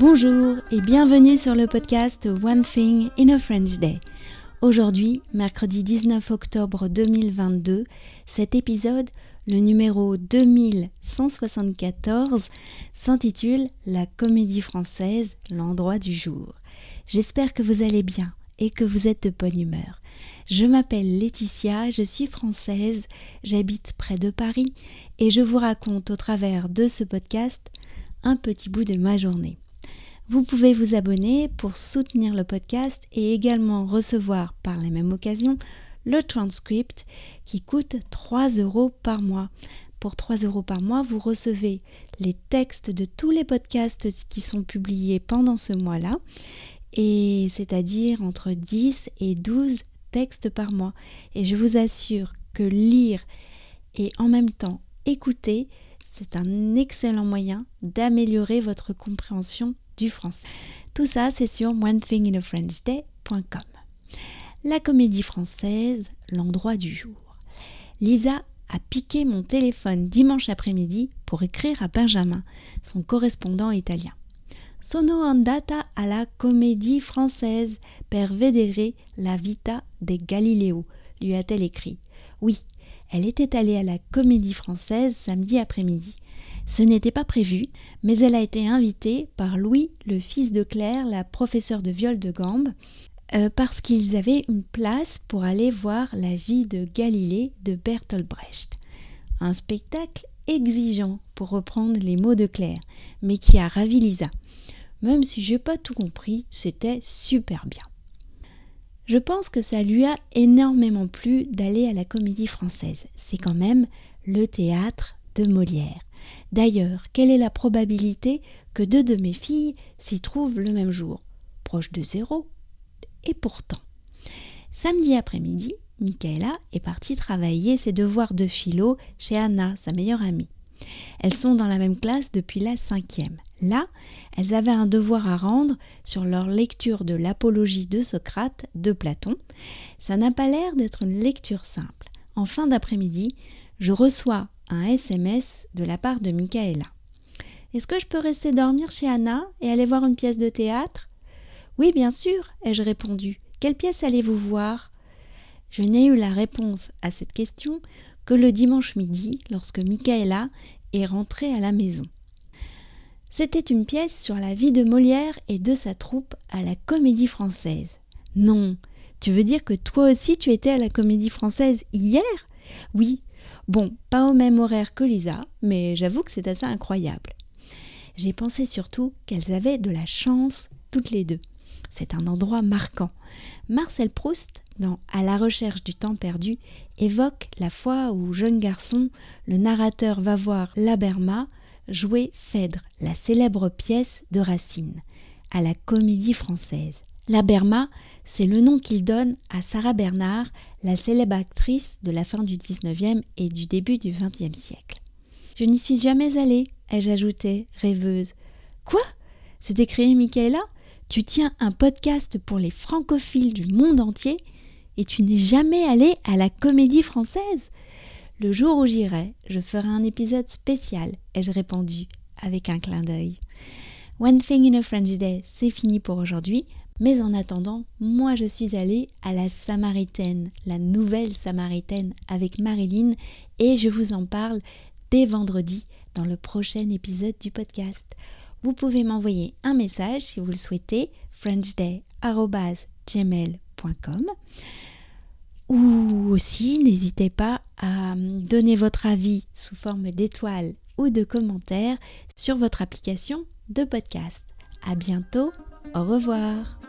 Bonjour et bienvenue sur le podcast One Thing in a French Day. Aujourd'hui, mercredi 19 octobre 2022, cet épisode, le numéro 2174, s'intitule La comédie française, l'endroit du jour. J'espère que vous allez bien et que vous êtes de bonne humeur. Je m'appelle Laetitia, je suis française, j'habite près de Paris et je vous raconte au travers de ce podcast un petit bout de ma journée. Vous pouvez vous abonner pour soutenir le podcast et également recevoir par la même occasion le transcript qui coûte 3 euros par mois. Pour 3 euros par mois, vous recevez les textes de tous les podcasts qui sont publiés pendant ce mois-là, et c'est-à-dire entre 10 et 12 textes par mois. Et je vous assure que lire et en même temps écouter, c'est un excellent moyen d'améliorer votre compréhension français. Tout ça, c'est sur onethinginafrenchday.com. La comédie française, l'endroit du jour. Lisa a piqué mon téléphone dimanche après-midi pour écrire à Benjamin, son correspondant italien. Sono andata alla comédie française per vedere la vita de Galileo, lui a-t-elle écrit. Oui, elle était allée à la comédie française samedi après-midi. Ce n'était pas prévu, mais elle a été invitée par Louis, le fils de Claire, la professeure de viol de gambe, euh, parce qu'ils avaient une place pour aller voir la vie de Galilée de Bertolt Brecht. Un spectacle exigeant, pour reprendre les mots de Claire, mais qui a ravi Lisa. Même si j'ai pas tout compris, c'était super bien. Je pense que ça lui a énormément plu d'aller à la comédie française. C'est quand même le théâtre de Molière. D'ailleurs, quelle est la probabilité que deux de mes filles s'y trouvent le même jour? Proche de zéro. Et pourtant, samedi après-midi, Michaela est partie travailler ses devoirs de philo chez Anna, sa meilleure amie. Elles sont dans la même classe depuis la cinquième. Là, elles avaient un devoir à rendre sur leur lecture de l'apologie de Socrate de Platon. Ça n'a pas l'air d'être une lecture simple. En fin d'après-midi, je reçois un SMS de la part de Michaela. Est-ce que je peux rester dormir chez Anna et aller voir une pièce de théâtre? Oui, bien sûr, ai-je répondu. Quelle pièce allez-vous voir? Je n'ai eu la réponse à cette question que le dimanche midi, lorsque Michaela est rentrée à la maison. C'était une pièce sur la vie de Molière et de sa troupe à la Comédie Française. Non, tu veux dire que toi aussi tu étais à la Comédie Française hier? Oui, Bon, pas au même horaire que Lisa, mais j'avoue que c'est assez incroyable. J'ai pensé surtout qu'elles avaient de la chance toutes les deux. C'est un endroit marquant. Marcel Proust, dans À la recherche du temps perdu, évoque la fois où, jeune garçon, le narrateur va voir Laberma jouer Phèdre, la célèbre pièce de Racine, à la Comédie Française. La Berma, c'est le nom qu'il donne à Sarah Bernard, la célèbre actrice de la fin du 19e et du début du 20e siècle. Je n'y suis jamais allée, ai-je ajouté, rêveuse. Quoi? s'est écrié Michaela. Tu tiens un podcast pour les francophiles du monde entier et tu n'es jamais allée à la comédie française Le jour où j'irai, je ferai un épisode spécial, ai-je répondu avec un clin d'œil. One Thing in a French Day, c'est fini pour aujourd'hui. Mais en attendant, moi je suis allée à la Samaritaine, la nouvelle Samaritaine avec Marilyn et je vous en parle dès vendredi dans le prochain épisode du podcast. Vous pouvez m'envoyer un message si vous le souhaitez, frenchday.gmail.com ou aussi n'hésitez pas à donner votre avis sous forme d'étoiles ou de commentaires sur votre application de podcast. À bientôt, au revoir.